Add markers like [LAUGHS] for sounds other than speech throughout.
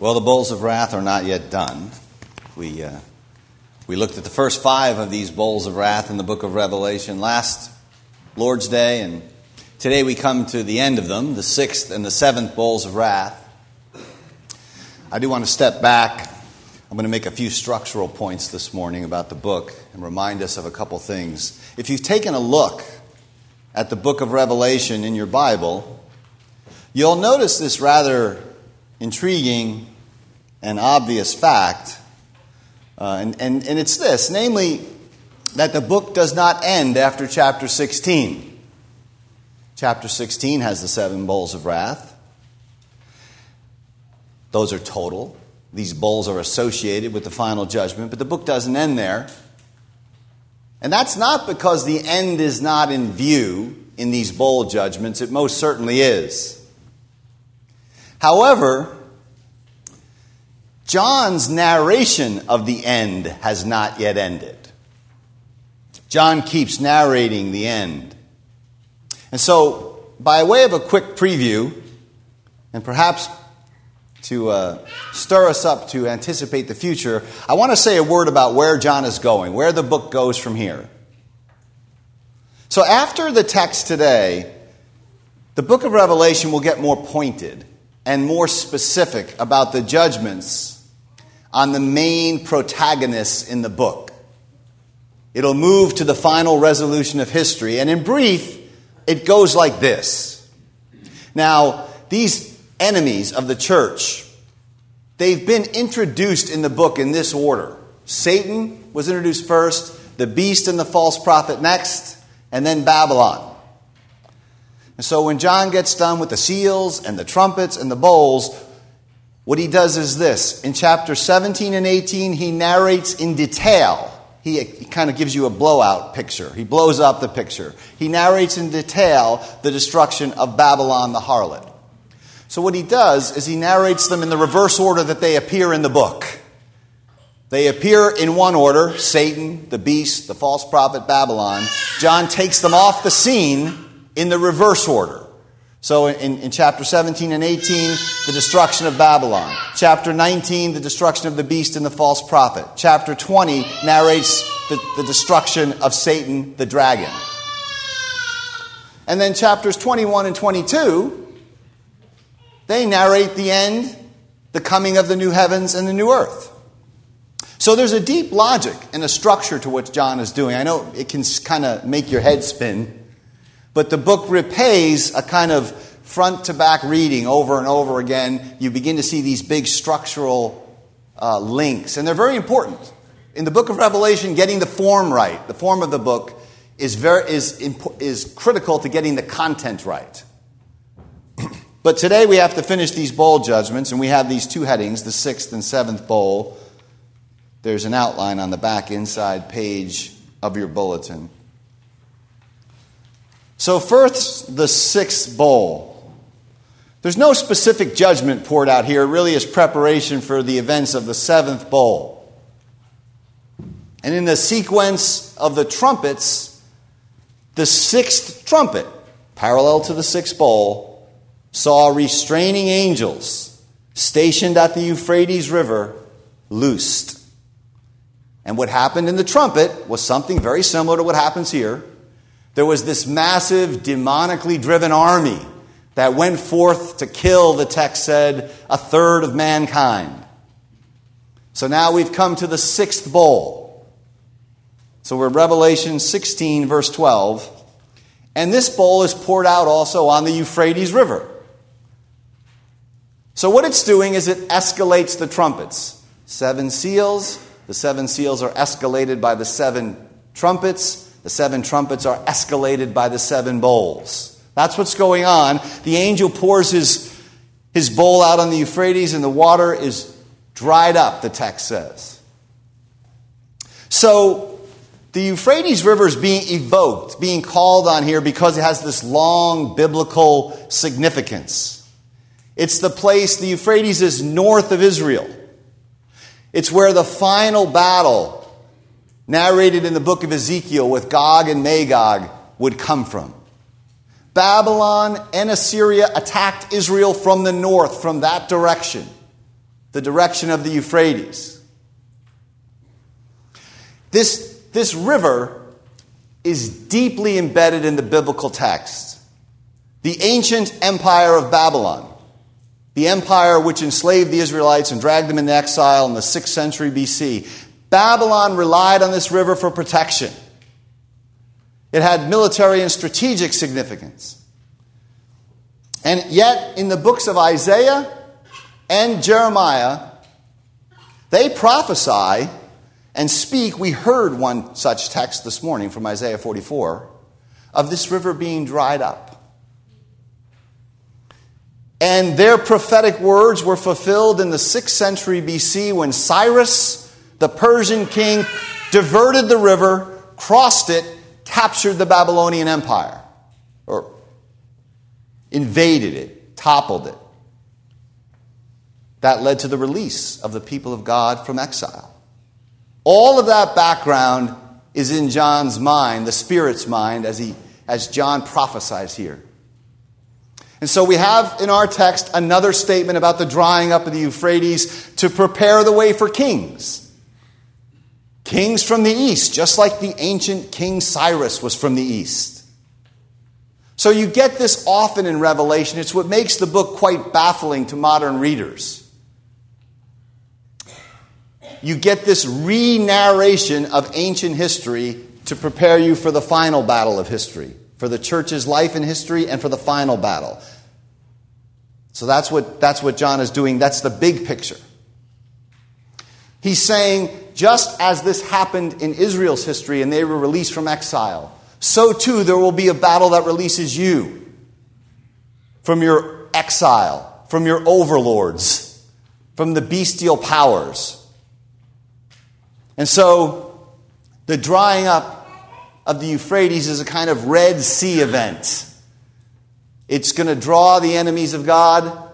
Well, the bowls of wrath are not yet done. We, uh, we looked at the first five of these bowls of wrath in the book of Revelation last Lord's Day, and today we come to the end of them, the sixth and the seventh bowls of wrath. I do want to step back. I'm going to make a few structural points this morning about the book and remind us of a couple things. If you've taken a look at the book of Revelation in your Bible, you'll notice this rather intriguing and obvious fact. Uh, and, and, and it's this namely, that the book does not end after chapter 16. Chapter 16 has the seven bowls of wrath. Those are total. These bowls are associated with the final judgment, but the book doesn't end there. And that's not because the end is not in view in these bowl judgments, it most certainly is. However, John's narration of the end has not yet ended. John keeps narrating the end. And so, by way of a quick preview, and perhaps to uh, stir us up to anticipate the future, I want to say a word about where John is going, where the book goes from here. So, after the text today, the book of Revelation will get more pointed and more specific about the judgments on the main protagonists in the book. It'll move to the final resolution of history. And in brief, it goes like this. Now, these enemies of the church, they've been introduced in the book in this order. Satan was introduced first, the beast and the false prophet next, and then Babylon. And so when John gets done with the seals and the trumpets and the bowls, what he does is this. In chapter 17 and 18, he narrates in detail. He, he kind of gives you a blowout picture. He blows up the picture. He narrates in detail the destruction of Babylon the harlot. So, what he does is he narrates them in the reverse order that they appear in the book. They appear in one order Satan, the beast, the false prophet, Babylon. John takes them off the scene in the reverse order. So in, in, chapter 17 and 18, the destruction of Babylon. Chapter 19, the destruction of the beast and the false prophet. Chapter 20 narrates the, the destruction of Satan, the dragon. And then chapters 21 and 22, they narrate the end, the coming of the new heavens and the new earth. So there's a deep logic and a structure to what John is doing. I know it can kind of make your head spin but the book repays a kind of front to back reading over and over again. You begin to see these big structural uh, links, and they're very important. In the book of Revelation, getting the form right, the form of the book, is, very, is, is critical to getting the content right. [CLEARS THROAT] but today we have to finish these bowl judgments, and we have these two headings the sixth and seventh bowl. There's an outline on the back inside page of your bulletin. So, first, the sixth bowl. There's no specific judgment poured out here, it really is preparation for the events of the seventh bowl. And in the sequence of the trumpets, the sixth trumpet, parallel to the sixth bowl, saw restraining angels stationed at the Euphrates River loosed. And what happened in the trumpet was something very similar to what happens here. There was this massive, demonically driven army that went forth to kill, the text said, a third of mankind. So now we've come to the sixth bowl. So we're Revelation 16, verse 12. And this bowl is poured out also on the Euphrates River. So what it's doing is it escalates the trumpets. Seven seals. The seven seals are escalated by the seven trumpets. The seven trumpets are escalated by the seven bowls. That's what's going on. The angel pours his, his bowl out on the Euphrates, and the water is dried up, the text says. So, the Euphrates River is being evoked, being called on here because it has this long biblical significance. It's the place, the Euphrates is north of Israel. It's where the final battle narrated in the book of Ezekiel with Gog and Magog would come from. Babylon and Assyria attacked Israel from the north, from that direction. the direction of the Euphrates. This, this river is deeply embedded in the biblical text. The ancient empire of Babylon, the empire which enslaved the Israelites and dragged them into exile in the 6th century BC, Babylon relied on this river for protection. It had military and strategic significance. And yet, in the books of Isaiah and Jeremiah, they prophesy and speak. We heard one such text this morning from Isaiah 44 of this river being dried up. And their prophetic words were fulfilled in the 6th century BC when Cyrus, the Persian king, diverted the river, crossed it, captured the Babylonian Empire, or invaded it, toppled it. That led to the release of the people of God from exile. All of that background is in John's mind, the Spirit's mind, as, he, as John prophesies here. And so we have in our text another statement about the drying up of the Euphrates to prepare the way for kings. Kings from the east, just like the ancient King Cyrus was from the east. So you get this often in Revelation. It's what makes the book quite baffling to modern readers. You get this re narration of ancient history to prepare you for the final battle of history, for the church's life and history, and for the final battle. So that's what, that's what John is doing. That's the big picture. He's saying, just as this happened in Israel's history and they were released from exile, so too there will be a battle that releases you from your exile, from your overlords, from the bestial powers. And so the drying up of the Euphrates is a kind of Red Sea event. It's going to draw the enemies of God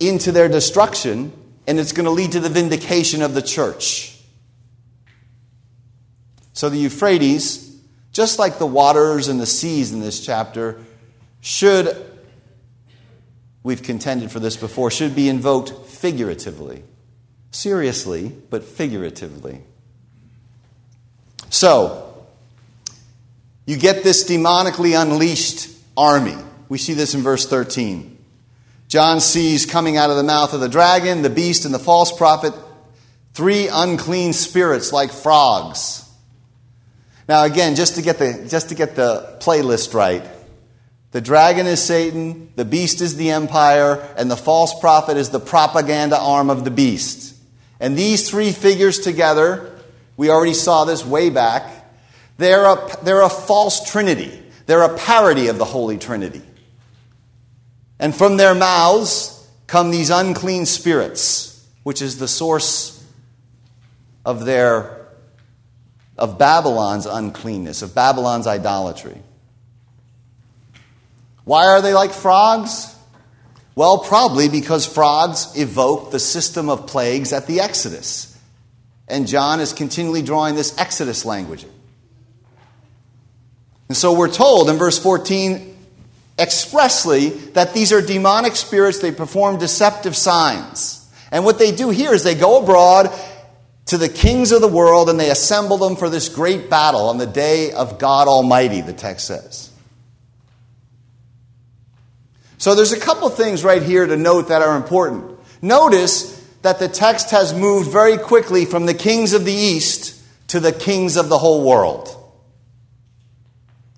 into their destruction, and it's going to lead to the vindication of the church. So the Euphrates, just like the waters and the seas in this chapter, should, we've contended for this before, should be invoked figuratively. Seriously, but figuratively. So, you get this demonically unleashed army. We see this in verse 13. John sees coming out of the mouth of the dragon, the beast, and the false prophet three unclean spirits like frogs. Now, again, just to get the, just to get the playlist right, the dragon is Satan, the beast is the empire, and the false prophet is the propaganda arm of the beast. And these three figures together, we already saw this way back, they're a, they're a false trinity. They're a parody of the Holy Trinity. And from their mouths come these unclean spirits, which is the source of their of Babylon's uncleanness, of Babylon's idolatry. Why are they like frogs? Well, probably because frogs evoke the system of plagues at the Exodus. And John is continually drawing this Exodus language. And so we're told in verse 14 expressly that these are demonic spirits, they perform deceptive signs. And what they do here is they go abroad to the kings of the world and they assemble them for this great battle on the day of God Almighty, the text says. So there's a couple things right here to note that are important. Notice that the text has moved very quickly from the kings of the east to the kings of the whole world.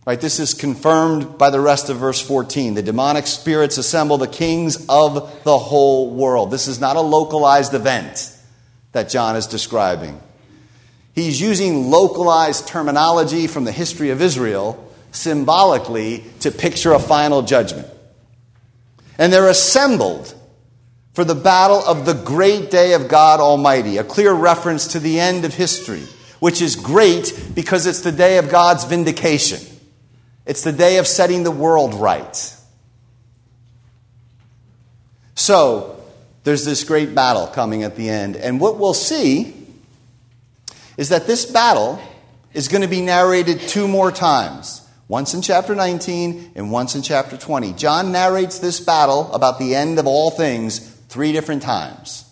Right, this is confirmed by the rest of verse 14. The demonic spirits assemble the kings of the whole world. This is not a localized event that John is describing. He's using localized terminology from the history of Israel symbolically to picture a final judgment. And they're assembled for the battle of the great day of God Almighty, a clear reference to the end of history, which is great because it's the day of God's vindication. It's the day of setting the world right. So, there's this great battle coming at the end. And what we'll see is that this battle is going to be narrated two more times once in chapter 19 and once in chapter 20. John narrates this battle about the end of all things three different times.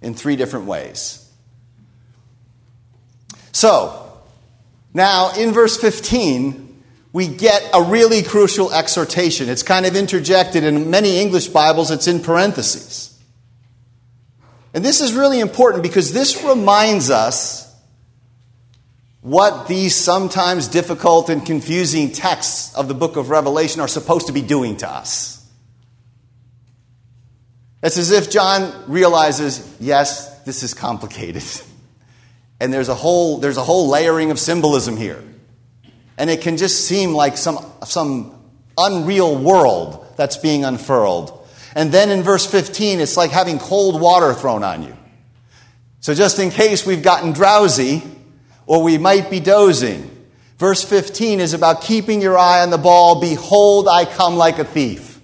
in three different ways. So, now in verse 15, we get a really crucial exhortation. It's kind of interjected in many English Bibles, it's in parentheses. And this is really important because this reminds us what these sometimes difficult and confusing texts of the book of Revelation are supposed to be doing to us. It's as if John realizes, yes, this is complicated. [LAUGHS] And there's a whole, there's a whole layering of symbolism here. And it can just seem like some, some unreal world that's being unfurled. And then in verse 15, it's like having cold water thrown on you. So just in case we've gotten drowsy or we might be dozing, verse 15 is about keeping your eye on the ball. Behold, I come like a thief.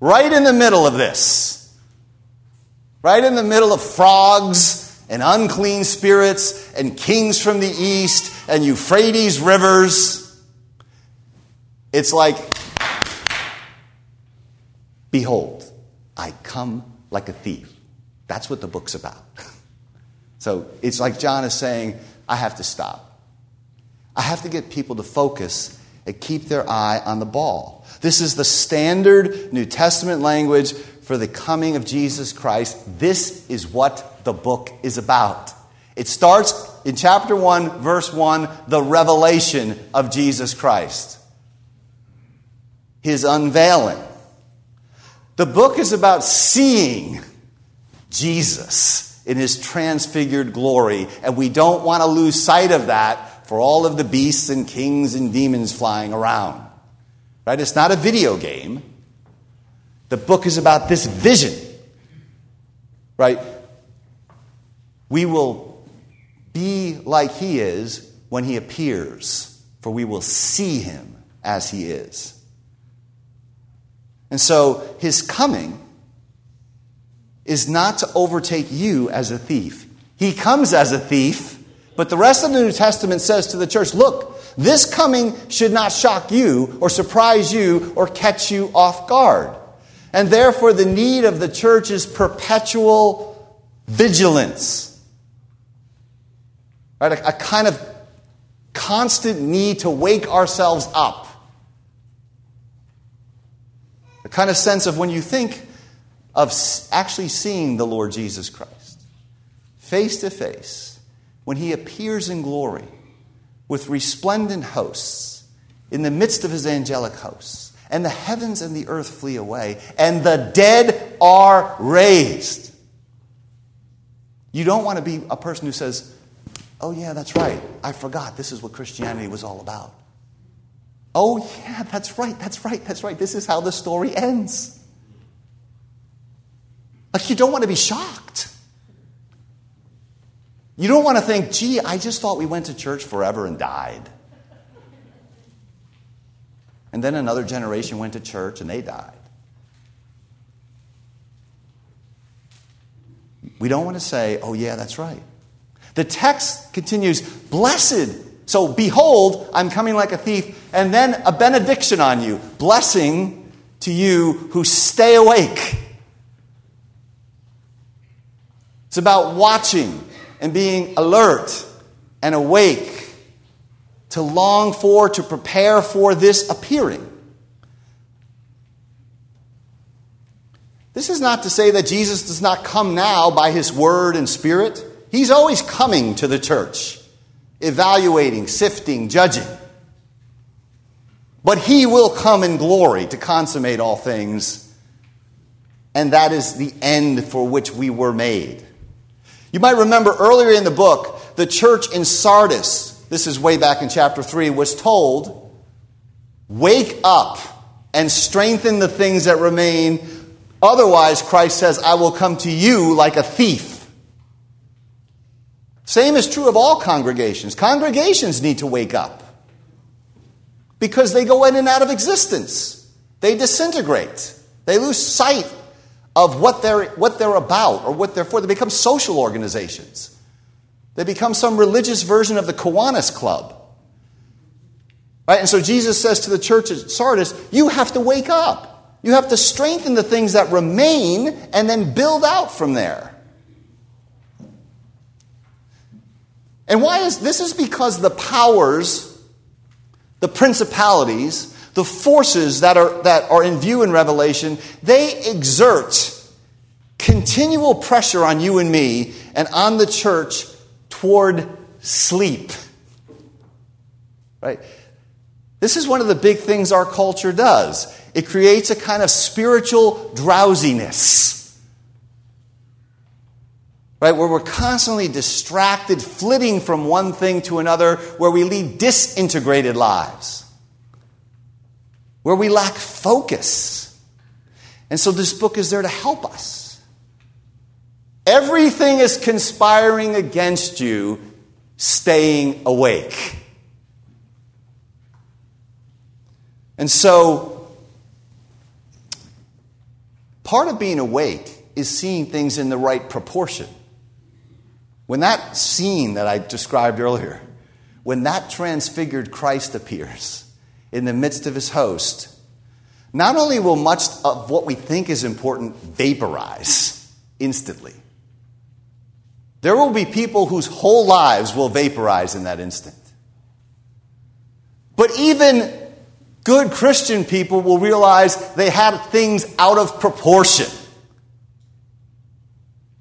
Right in the middle of this. Right in the middle of frogs and unclean spirits and kings from the east and Euphrates rivers. It's like, behold, I come like a thief. That's what the book's about. [LAUGHS] so it's like John is saying, I have to stop. I have to get people to focus and keep their eye on the ball. This is the standard New Testament language for the coming of Jesus Christ. This is what the book is about. It starts in chapter 1, verse 1, the revelation of Jesus Christ, his unveiling. The book is about seeing Jesus in his transfigured glory, and we don't want to lose sight of that for all of the beasts and kings and demons flying around. Right? It's not a video game. The book is about this vision. Right? We will be like he is when he appears, for we will see him as he is. And so his coming is not to overtake you as a thief. He comes as a thief, but the rest of the New Testament says to the church look, this coming should not shock you or surprise you or catch you off guard. And therefore, the need of the church is perpetual vigilance. Right? A, a kind of constant need to wake ourselves up. A kind of sense of when you think of actually seeing the Lord Jesus Christ face to face, when he appears in glory with resplendent hosts in the midst of his angelic hosts and the heavens and the earth flee away, and the dead are raised. You don't want to be a person who says, Oh, yeah, that's right. I forgot. This is what Christianity was all about. Oh, yeah, that's right. That's right. That's right. This is how the story ends. Like, you don't want to be shocked. You don't want to think, gee, I just thought we went to church forever and died. And then another generation went to church and they died. We don't want to say, oh, yeah, that's right. The text continues, blessed. So, behold, I'm coming like a thief, and then a benediction on you. Blessing to you who stay awake. It's about watching and being alert and awake to long for, to prepare for this appearing. This is not to say that Jesus does not come now by his word and spirit. He's always coming to the church, evaluating, sifting, judging. But he will come in glory to consummate all things, and that is the end for which we were made. You might remember earlier in the book, the church in Sardis this is way back in chapter 3, was told, Wake up and strengthen the things that remain. Otherwise, Christ says, I will come to you like a thief. Same is true of all congregations. Congregations need to wake up because they go in and out of existence, they disintegrate, they lose sight of what they're, what they're about or what they're for. They become social organizations. They become some religious version of the Kiwanis Club. Right? And so Jesus says to the church at Sardis, you have to wake up. You have to strengthen the things that remain and then build out from there. And why is this is because the powers, the principalities, the forces that are, that are in view in Revelation, they exert continual pressure on you and me and on the church toward sleep. Right? This is one of the big things our culture does. It creates a kind of spiritual drowsiness. Right? Where we're constantly distracted, flitting from one thing to another, where we lead disintegrated lives, where we lack focus. And so this book is there to help us. Everything is conspiring against you staying awake. And so, part of being awake is seeing things in the right proportion. When that scene that I described earlier, when that transfigured Christ appears in the midst of his host, not only will much of what we think is important vaporize instantly, there will be people whose whole lives will vaporize in that instant. But even Good Christian people will realize they had things out of proportion.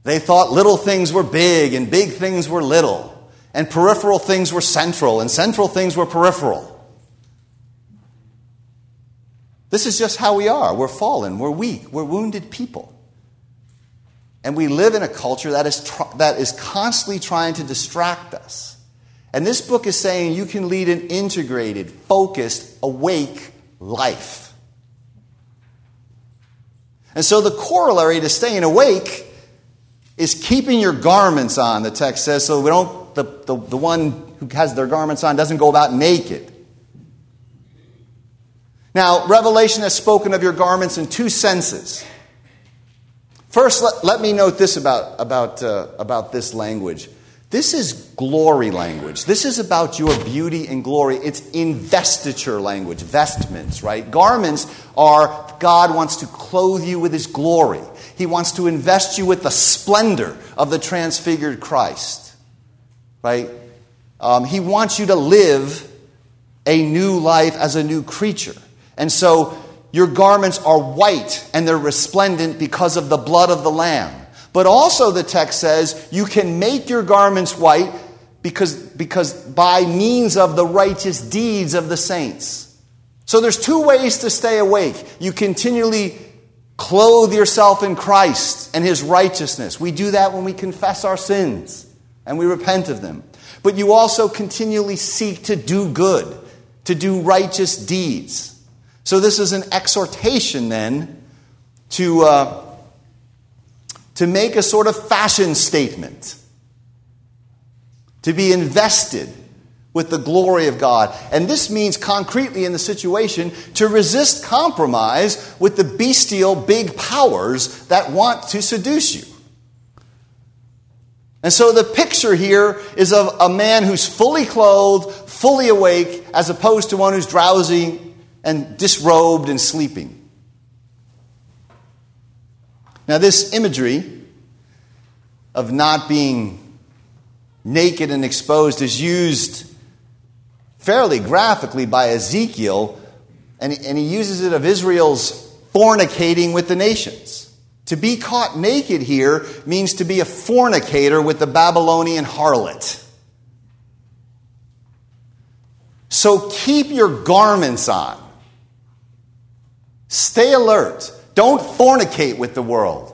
They thought little things were big and big things were little, and peripheral things were central, and central things were peripheral. This is just how we are. We're fallen, we're weak, we're wounded people. And we live in a culture that is, tr- that is constantly trying to distract us. And this book is saying you can lead an integrated, focused, awake life. And so the corollary to staying awake is keeping your garments on, the text says, so we don't, the, the, the one who has their garments on doesn't go about naked. Now, Revelation has spoken of your garments in two senses. First, let, let me note this about, about, uh, about this language. This is glory language. This is about your beauty and glory. It's investiture language, vestments, right? Garments are God wants to clothe you with His glory. He wants to invest you with the splendor of the transfigured Christ, right? Um, he wants you to live a new life as a new creature. And so your garments are white and they're resplendent because of the blood of the Lamb. But also, the text says, you can make your garments white because, because by means of the righteous deeds of the saints. So there's two ways to stay awake. You continually clothe yourself in Christ and his righteousness. We do that when we confess our sins and we repent of them. But you also continually seek to do good, to do righteous deeds. So this is an exhortation then to. Uh, to make a sort of fashion statement, to be invested with the glory of God. And this means, concretely in the situation, to resist compromise with the bestial big powers that want to seduce you. And so the picture here is of a man who's fully clothed, fully awake, as opposed to one who's drowsy and disrobed and sleeping. Now, this imagery of not being naked and exposed is used fairly graphically by Ezekiel, and, and he uses it of Israel's fornicating with the nations. To be caught naked here means to be a fornicator with the Babylonian harlot. So keep your garments on. Stay alert. Don't fornicate with the world.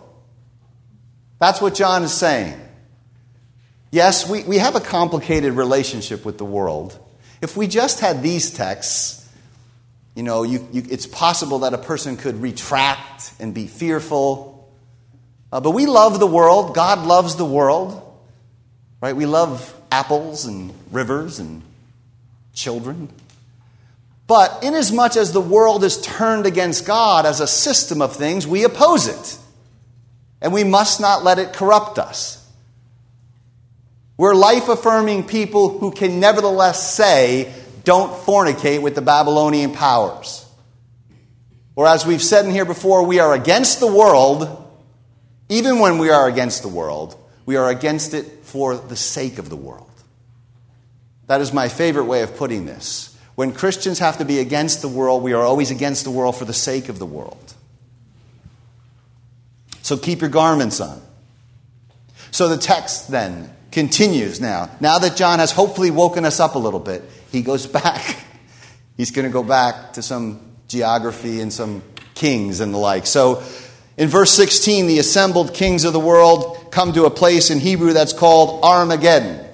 That's what John is saying. Yes, we, we have a complicated relationship with the world. If we just had these texts, you know, you, you, it's possible that a person could retract and be fearful. Uh, but we love the world. God loves the world. Right? We love apples and rivers and children. But inasmuch as the world is turned against God as a system of things, we oppose it. And we must not let it corrupt us. We're life affirming people who can nevertheless say, don't fornicate with the Babylonian powers. Or as we've said in here before, we are against the world. Even when we are against the world, we are against it for the sake of the world. That is my favorite way of putting this. When Christians have to be against the world, we are always against the world for the sake of the world. So keep your garments on. So the text then continues now. Now that John has hopefully woken us up a little bit, he goes [LAUGHS] back. He's going to go back to some geography and some kings and the like. So in verse 16, the assembled kings of the world come to a place in Hebrew that's called Armageddon.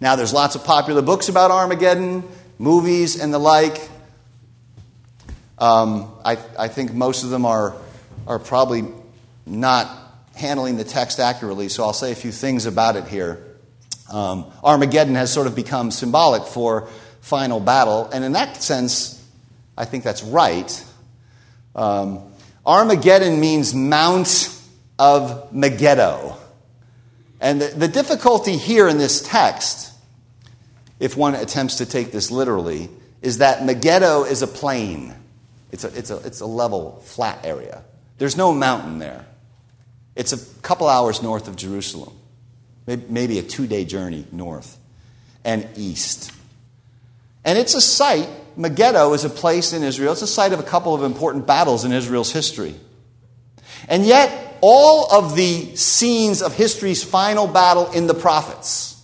Now, there's lots of popular books about Armageddon, movies, and the like. Um, I, I think most of them are, are probably not handling the text accurately, so I'll say a few things about it here. Um, Armageddon has sort of become symbolic for final battle, and in that sense, I think that's right. Um, Armageddon means Mount of Megiddo. And the, the difficulty here in this text, if one attempts to take this literally, is that Megiddo is a plain. It's a, it's a, it's a level, flat area. There's no mountain there. It's a couple hours north of Jerusalem, maybe a two day journey north and east. And it's a site, Megiddo is a place in Israel, it's a site of a couple of important battles in Israel's history. And yet, all of the scenes of history's final battle in the prophets,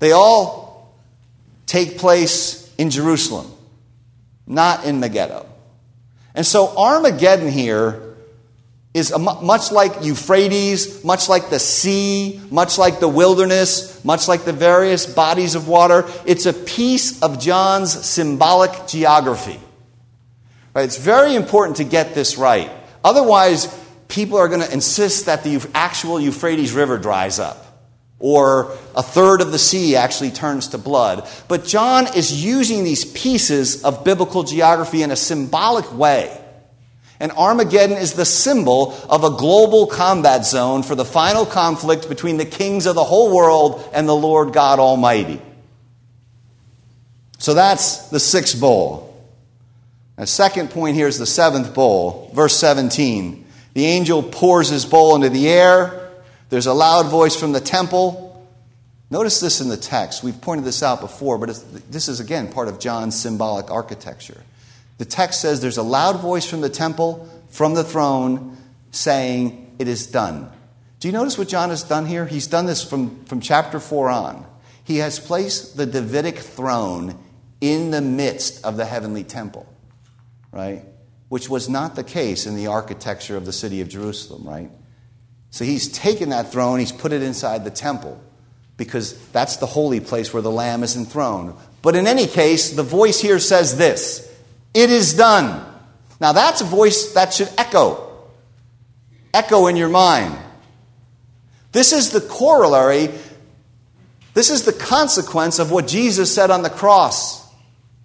they all take place in Jerusalem, not in Megiddo. And so Armageddon here is a, much like Euphrates, much like the sea, much like the wilderness, much like the various bodies of water. It's a piece of John's symbolic geography. Right? It's very important to get this right. Otherwise, people are going to insist that the actual Euphrates River dries up or a third of the sea actually turns to blood. But John is using these pieces of biblical geography in a symbolic way and Armageddon is the symbol of a global combat zone for the final conflict between the kings of the whole world and the Lord God Almighty. So that's the sixth bowl. The second point here is the seventh bowl, verse 17. The angel pours his bowl into the air. There's a loud voice from the temple. Notice this in the text. We've pointed this out before, but this is again part of John's symbolic architecture. The text says there's a loud voice from the temple, from the throne, saying, It is done. Do you notice what John has done here? He's done this from, from chapter 4 on. He has placed the Davidic throne in the midst of the heavenly temple, right? Which was not the case in the architecture of the city of Jerusalem, right? So he's taken that throne, he's put it inside the temple because that's the holy place where the Lamb is enthroned. But in any case, the voice here says this it is done. Now that's a voice that should echo. Echo in your mind. This is the corollary. This is the consequence of what Jesus said on the cross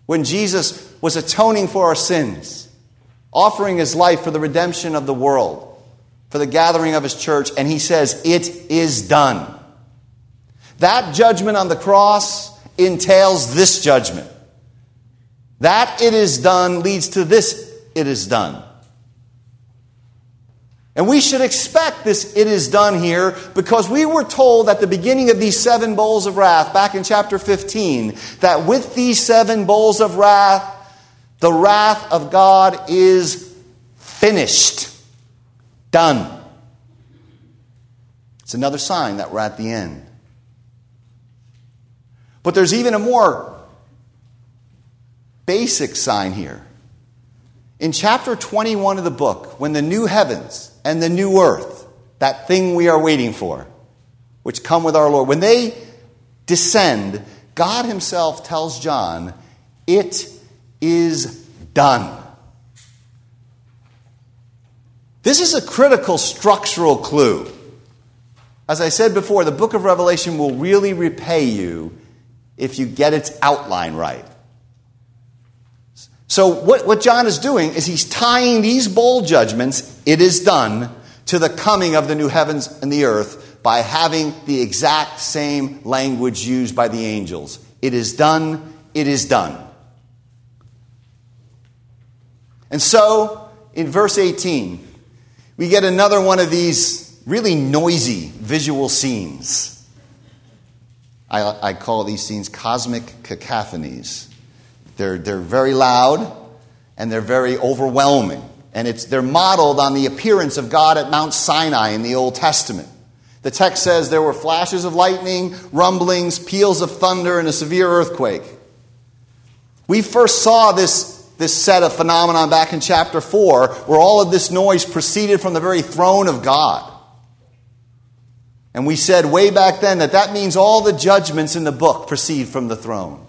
when Jesus was atoning for our sins, offering his life for the redemption of the world, for the gathering of his church, and he says, It is done. That judgment on the cross entails this judgment. That it is done leads to this it is done. And we should expect this it is done here because we were told at the beginning of these seven bowls of wrath, back in chapter 15, that with these seven bowls of wrath, the wrath of God is finished, done. It's another sign that we're at the end. But there's even a more basic sign here. In chapter 21 of the book, when the new heavens and the new earth, that thing we are waiting for, which come with our Lord, when they descend, God Himself tells John, It is done. This is a critical structural clue. As I said before, the book of Revelation will really repay you if you get its outline right. So, what, what John is doing is he's tying these bowl judgments, it is done, to the coming of the new heavens and the earth by having the exact same language used by the angels. It is done, it is done. And so, in verse 18, we get another one of these really noisy visual scenes. I, I call these scenes cosmic cacophonies. They're, they're very loud and they're very overwhelming. And it's, they're modeled on the appearance of God at Mount Sinai in the Old Testament. The text says there were flashes of lightning, rumblings, peals of thunder, and a severe earthquake. We first saw this, this set of phenomenon back in chapter 4, where all of this noise proceeded from the very throne of God. And we said way back then that that means all the judgments in the book proceed from the throne.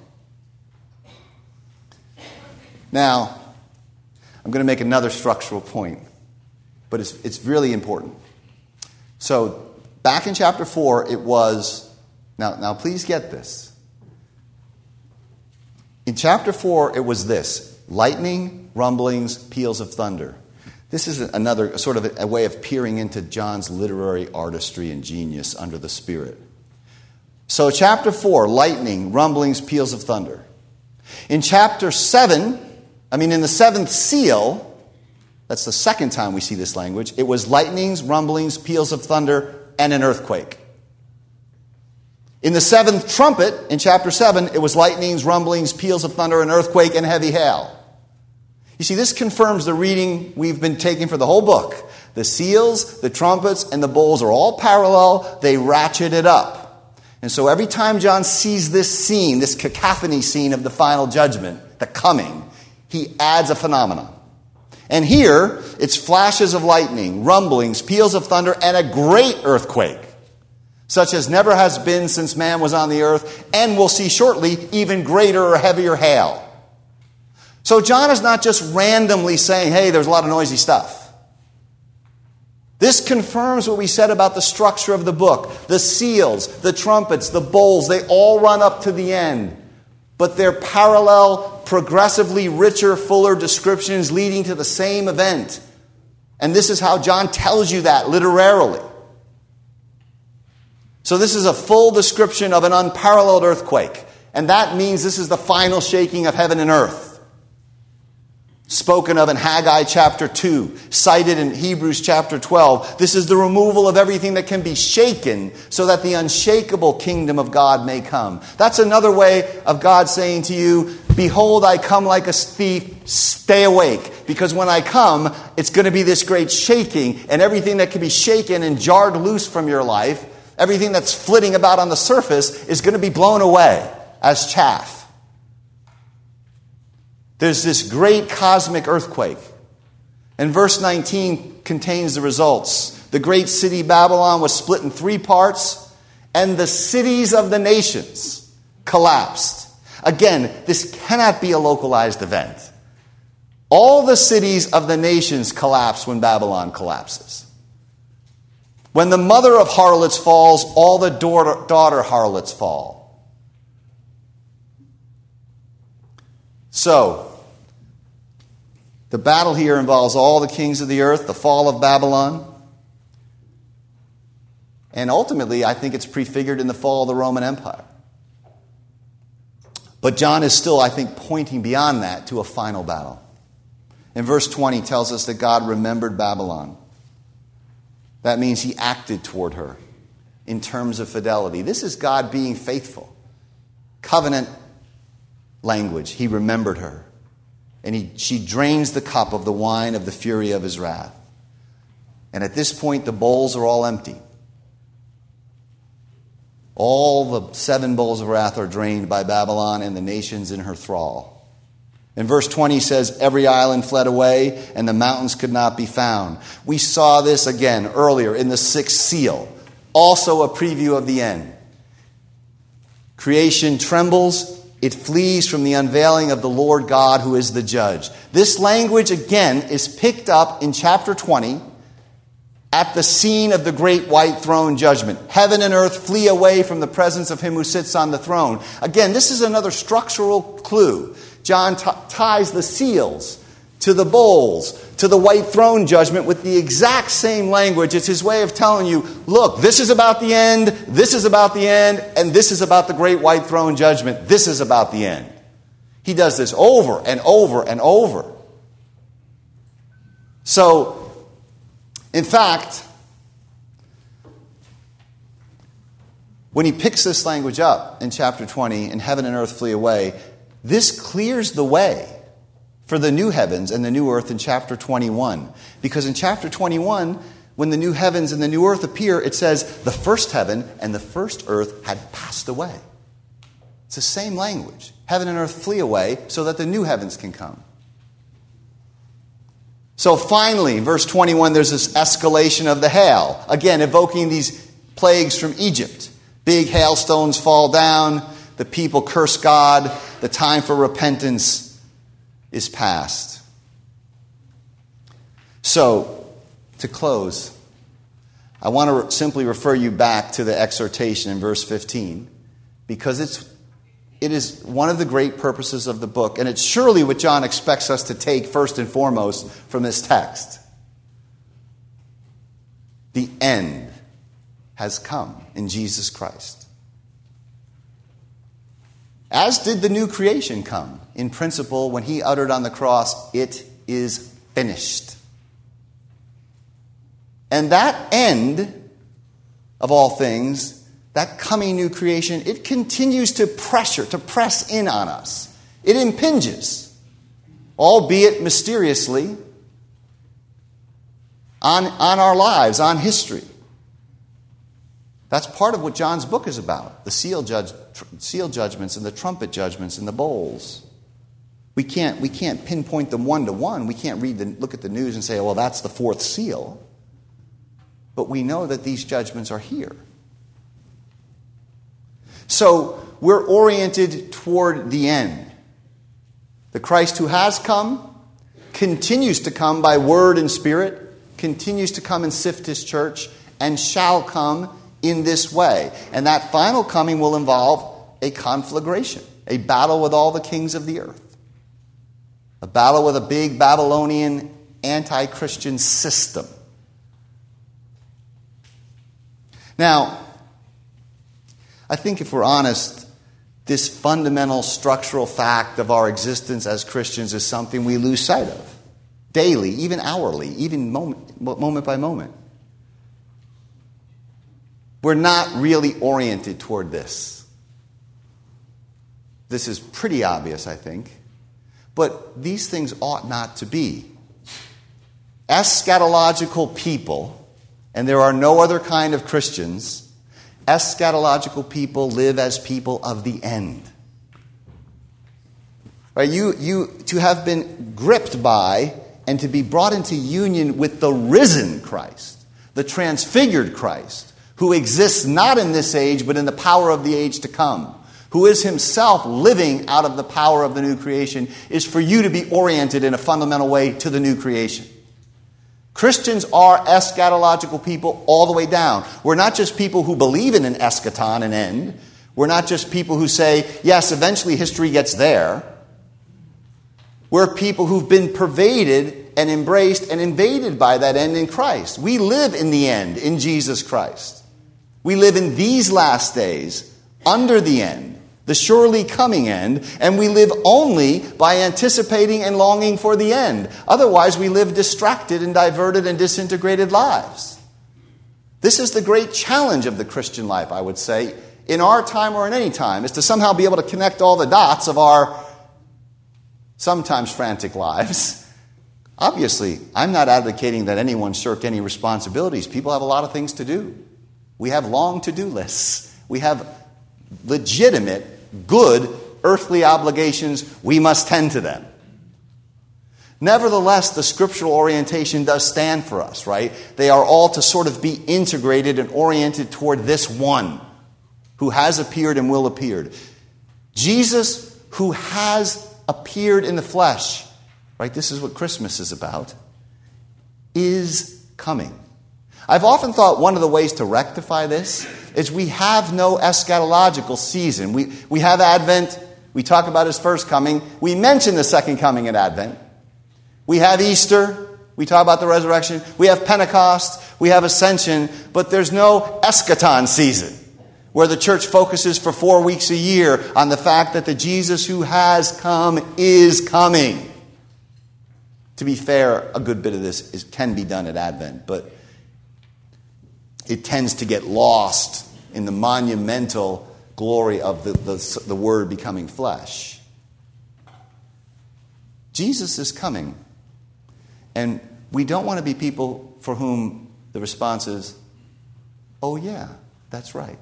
Now, I'm going to make another structural point, but it's, it's really important. So, back in chapter 4, it was, now, now please get this. In chapter 4, it was this lightning, rumblings, peals of thunder. This is another sort of a, way of peering into John's literary artistry and genius under the Spirit. So, chapter 4, lightning, rumblings, peals of thunder. In chapter 7, I mean, in the seventh seal, that's the second time we see this language, it was lightnings, rumblings, peals of thunder, and an earthquake. In the seventh trumpet, in chapter 7, it was lightnings, rumblings, peals of thunder, an earthquake, and heavy hail. You see, this confirms the reading we've been taking for the whole book. The seals, the trumpets, and the bowls are all parallel, they ratchet it up. And so every time John sees this scene, this cacophony scene of the final judgment, the coming, he adds a phenomenon. And here, it's flashes of lightning, rumblings, peals of thunder, and a great earthquake, such as never has been since man was on the earth, and we'll see shortly, even greater or heavier hail. So John is not just randomly saying, hey, there's a lot of noisy stuff. This confirms what we said about the structure of the book. The seals, the trumpets, the bowls, they all run up to the end. But they're parallel, progressively richer, fuller descriptions leading to the same event. And this is how John tells you that literarily. So, this is a full description of an unparalleled earthquake. And that means this is the final shaking of heaven and earth spoken of in Haggai chapter 2, cited in Hebrews chapter 12. This is the removal of everything that can be shaken so that the unshakable kingdom of God may come. That's another way of God saying to you, Behold, I come like a thief, stay awake. Because when I come, it's going to be this great shaking, and everything that can be shaken and jarred loose from your life, everything that's flitting about on the surface, is going to be blown away as chaff. There's this great cosmic earthquake. And verse 19 contains the results. The great city Babylon was split in three parts, and the cities of the nations collapsed. Again, this cannot be a localized event. All the cities of the nations collapse when Babylon collapses. When the mother of harlots falls, all the daughter, daughter harlots fall. So, the battle here involves all the kings of the earth, the fall of Babylon. And ultimately, I think it's prefigured in the fall of the Roman Empire. But John is still, I think, pointing beyond that to a final battle. In verse 20 he tells us that God remembered Babylon. That means he acted toward her in terms of fidelity. This is God being faithful. Covenant language. He remembered her and he, she drains the cup of the wine of the fury of his wrath. And at this point, the bowls are all empty. All the seven bowls of wrath are drained by Babylon and the nations in her thrall. In verse 20 says, Every island fled away, and the mountains could not be found. We saw this again earlier in the sixth seal, also a preview of the end. Creation trembles, it flees from the unveiling of the Lord God who is the judge. This language, again, is picked up in chapter 20 at the scene of the great white throne judgment. Heaven and earth flee away from the presence of him who sits on the throne. Again, this is another structural clue. John t- ties the seals to the bowls, to the white throne judgment with the exact same language. It's his way of telling you, look, this is about the end, this is about the end, and this is about the great white throne judgment. This is about the end. He does this over and over and over. So, in fact, when he picks this language up in chapter 20, and heaven and earth flee away, this clears the way for the new heavens and the new earth in chapter 21. Because in chapter 21, when the new heavens and the new earth appear, it says the first heaven and the first earth had passed away. It's the same language. Heaven and earth flee away so that the new heavens can come. So finally, verse 21, there's this escalation of the hail. Again, evoking these plagues from Egypt. Big hailstones fall down, the people curse God, the time for repentance is past. So, to close, I want to simply refer you back to the exhortation in verse 15 because it's it is one of the great purposes of the book, and it's surely what John expects us to take first and foremost from this text. The end has come in Jesus Christ. As did the new creation come in principle when he uttered on the cross, It is finished. And that end of all things that coming new creation, it continues to pressure, to press in on us. It impinges, albeit mysteriously, on, on our lives, on history. That's part of what John's book is about the seal, judge, seal judgments and the trumpet judgments and the bowls. We can't, we can't pinpoint them one to one. We can't read the, look at the news and say, well, that's the fourth seal. But we know that these judgments are here. So we're oriented toward the end. The Christ who has come continues to come by word and spirit, continues to come and sift his church, and shall come in this way. And that final coming will involve a conflagration, a battle with all the kings of the earth, a battle with a big Babylonian anti Christian system. Now, I think if we're honest, this fundamental structural fact of our existence as Christians is something we lose sight of daily, even hourly, even moment, moment by moment. We're not really oriented toward this. This is pretty obvious, I think. But these things ought not to be. Eschatological people, and there are no other kind of Christians, eschatological people live as people of the end. Right? You, you, to have been gripped by and to be brought into union with the risen Christ, the transfigured Christ, who exists not in this age, but in the power of the age to come, who is himself living out of the power of the new creation, is for you to be oriented in a fundamental way to the new creation. Christians are eschatological people all the way down. We're not just people who believe in an eschaton, an end. We're not just people who say, yes, eventually history gets there. We're people who've been pervaded and embraced and invaded by that end in Christ. We live in the end in Jesus Christ. We live in these last days under the end the surely coming end, and we live only by anticipating and longing for the end. Otherwise, we live distracted and diverted and disintegrated lives. This is the great challenge of the Christian life, I would say, in our time or in any time, is to somehow be able to connect all the dots of our sometimes frantic lives. [LAUGHS] Obviously, I'm not advocating that anyone shirk any responsibilities. People have a lot of things to do. We have long to do lists. We have legitimate good earthly obligations, we must tend to them. Nevertheless, the scriptural orientation does stand for us, right? They are all to sort of be integrated and oriented toward this one who has appeared and will appear. Jesus, who has appeared in the flesh, right? This is what Christmas is about, is coming. I've often thought one of the ways to rectify this is we have no eschatological season. We, we have Advent, we talk about his first coming, we mention the second coming at Advent. We have Easter, we talk about the resurrection, we have Pentecost, we have Ascension, but there's no eschaton season where the church focuses for four weeks a year on the fact that the Jesus who has come is coming. To be fair, a good bit of this is, can be done at Advent, but it tends to get lost in the monumental glory of the, the, the Word becoming flesh. Jesus is coming. And we don't want to be people for whom the response is, oh, yeah, that's right.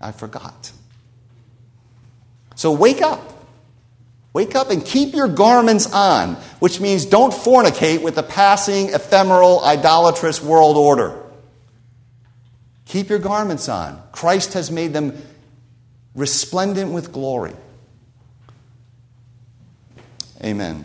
I forgot. So wake up. Wake up and keep your garments on, which means don't fornicate with the passing, ephemeral, idolatrous world order. Keep your garments on. Christ has made them resplendent with glory. Amen.